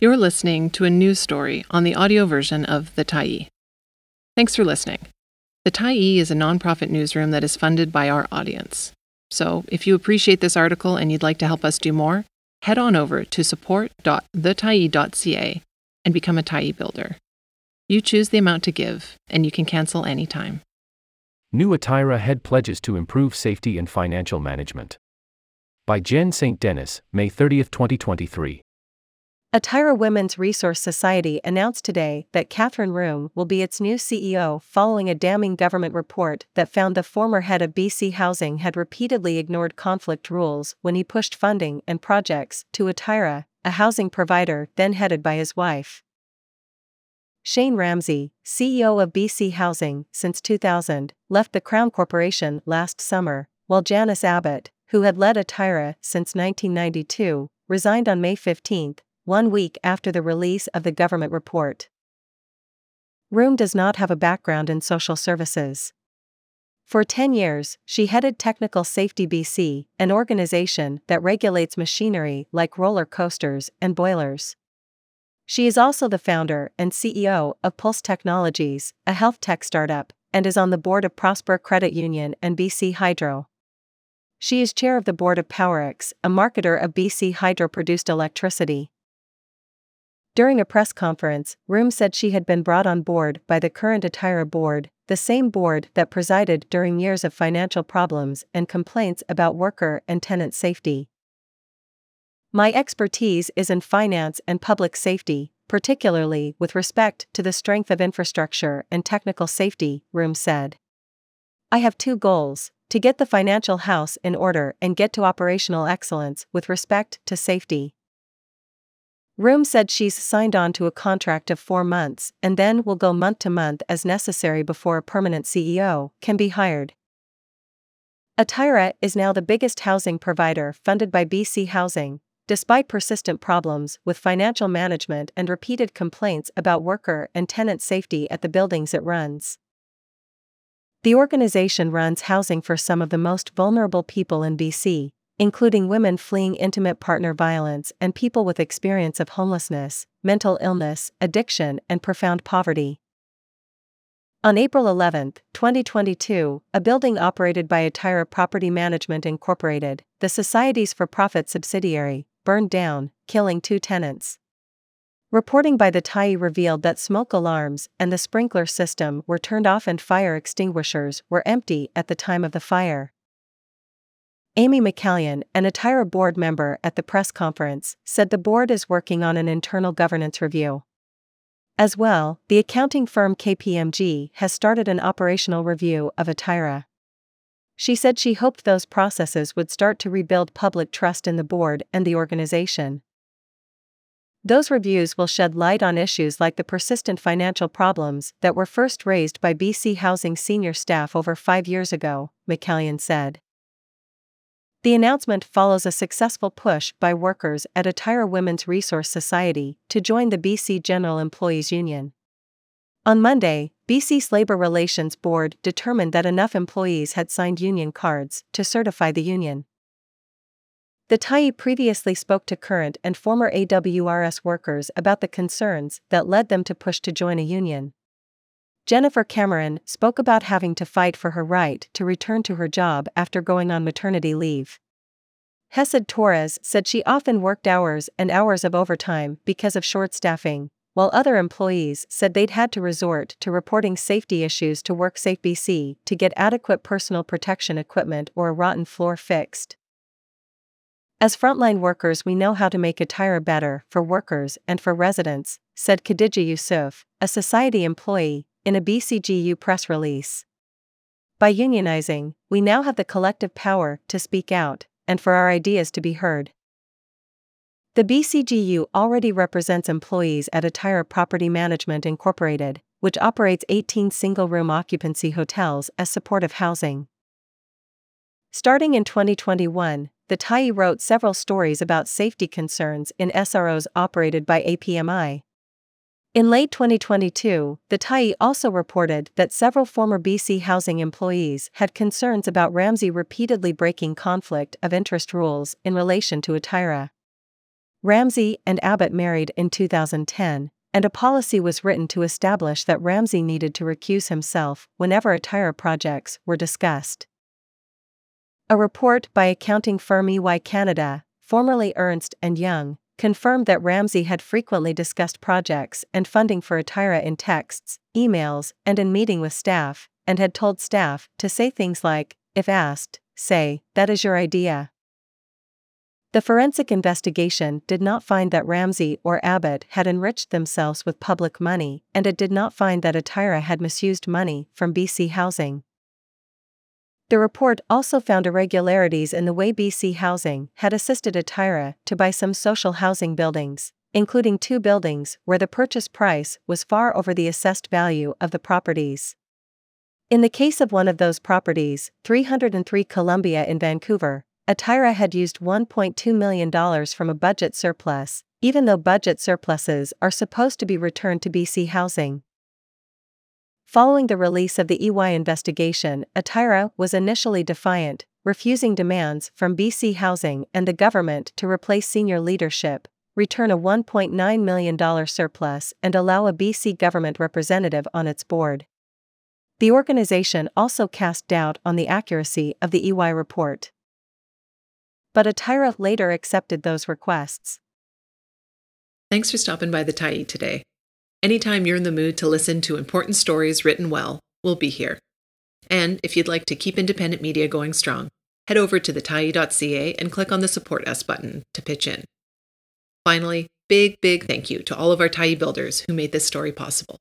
You're listening to a news story on the audio version of The Tyee. Thanks for listening. The Tyee is a nonprofit newsroom that is funded by our audience. So, if you appreciate this article and you'd like to help us do more, head on over to support.thetyee.ca and become a Tyee builder. You choose the amount to give, and you can cancel anytime. New Atira Head pledges to improve safety and financial management. By Jen St. Denis, May 30, 2023. Atira Women's Resource Society announced today that Catherine Roome will be its new CEO following a damning government report that found the former head of BC Housing had repeatedly ignored conflict rules when he pushed funding and projects to Atira, a housing provider then headed by his wife. Shayne Ramsay, CEO of BC Housing since 2000, left the Crown Corporation last summer, while Janice Abbott, who had led Atira since 1992, resigned on May 15 one week after the release of the government report. Roome does not have a background in social services. For 10 years, she headed Technical Safety BC, an organization that regulates machinery like roller coasters and boilers. She is also the founder and CEO of Pulse Technologies, a health tech startup, and is on the board of Prosper Credit Union and BC Hydro. She is chair of the board of Powerex, a marketer of BC Hydro produced electricity. During a press conference, Roome said she had been brought on board by the current Atira board, the same board that presided during years of financial problems and complaints about worker and tenant safety. My expertise is in finance and public safety, particularly with respect to the strength of infrastructure and technical safety, Roome said. I have two goals to get the financial house in order and get to operational excellence with respect to safety. Roome said she's signed on to a contract of four months and then will go month to month as necessary before a permanent CEO can be hired. Atira is now the biggest housing provider funded by BC Housing, despite persistent problems with financial management and repeated complaints about worker and tenant safety at the buildings it runs. The organization runs housing for some of the most vulnerable people in BC, including women fleeing intimate partner violence and people with experience of homelessness, mental illness, addiction, and profound poverty. On April 11, 2022, a building operated by Atira Property Management Incorporated, the Society's for profit subsidiary, burned down, killing two tenants. Reporting by the Tyee revealed that smoke alarms and the sprinkler system were turned off and fire extinguishers were empty at the time of the fire. Amy McCallion, an Atira board member at the press conference, said the board is working on an internal governance review. As well, the accounting firm KPMG has started an operational review of Atira. She said she hoped those processes would start to rebuild public trust in the board and the organization. Those reviews will shed light on issues like the persistent financial problems that were first raised by BC Housing senior staff over five years ago, McCallion said. The announcement follows a successful push by workers at Atira Women's Resource Society to join the BC General Employees Union. On Monday, BC's Labour Relations Board determined that enough employees had signed union cards to certify the union. The Tyee previously spoke to current and former AWRS workers about the concerns that led them to push to join a union. Jennifer Cameron spoke about having to fight for her right to return to her job after going on maternity leave. Hesed Torres said she often worked hours and hours of overtime because of short staffing, while other employees said they'd had to resort to reporting safety issues to WorkSafe BC to get adequate personal protection equipment or a rotten floor fixed. As frontline workers, we know how to make Atira better for workers and for residents, said Khadija Yusuf, a society employee in a BCGU press release. By unionizing, we now have the collective power to speak out and for our ideas to be heard. The BCGU already represents employees at Atira Property Management Incorporated, which operates 18 single room occupancy hotels as supportive housing. Starting in 2021, the Tyee wrote several stories about safety concerns in SROs operated by APMI. In late 2022, the Tyee also reported that several former BC Housing employees had concerns about Ramsay repeatedly breaking conflict of interest rules in relation to Atira. Ramsay and Abbott married in 2010, and a policy was written to establish that Ramsay needed to recuse himself whenever Atira projects were discussed. A report by accounting firm EY Canada, formerly Ernst and Young, confirmed that Ramsay had frequently discussed projects and funding for Atira in texts, emails, and in meeting with staff, and had told staff to say things like, if asked, say, that is your idea. The forensic investigation did not find that Ramsay or Abbott had enriched themselves with public money, and it did not find that Atira had misused money from BC Housing. The report also found irregularities in the way BC Housing had assisted Atira to buy some social housing buildings, including two buildings where the purchase price was far over the assessed value of the properties. In the case of one of those properties, 303 Columbia in Vancouver, Atira had used $1.2 million from a budget surplus, even though budget surpluses are supposed to be returned to BC Housing. Following the release of the EY investigation, Atira was initially defiant, refusing demands from BC Housing and the government to replace senior leadership, return a $1.9 million surplus, and allow a BC government representative on its board. The organization also cast doubt on the accuracy of the EY report but Atira later accepted those requests. Thanks for stopping by the Tyee today. Anytime you're in the mood to listen to important stories written well, we'll be here. And if you'd like to keep independent media going strong, head over to thetyee.ca and click on the Support Us button to pitch in. Finally, big, big thank you to all of our Tyee builders who made this story possible.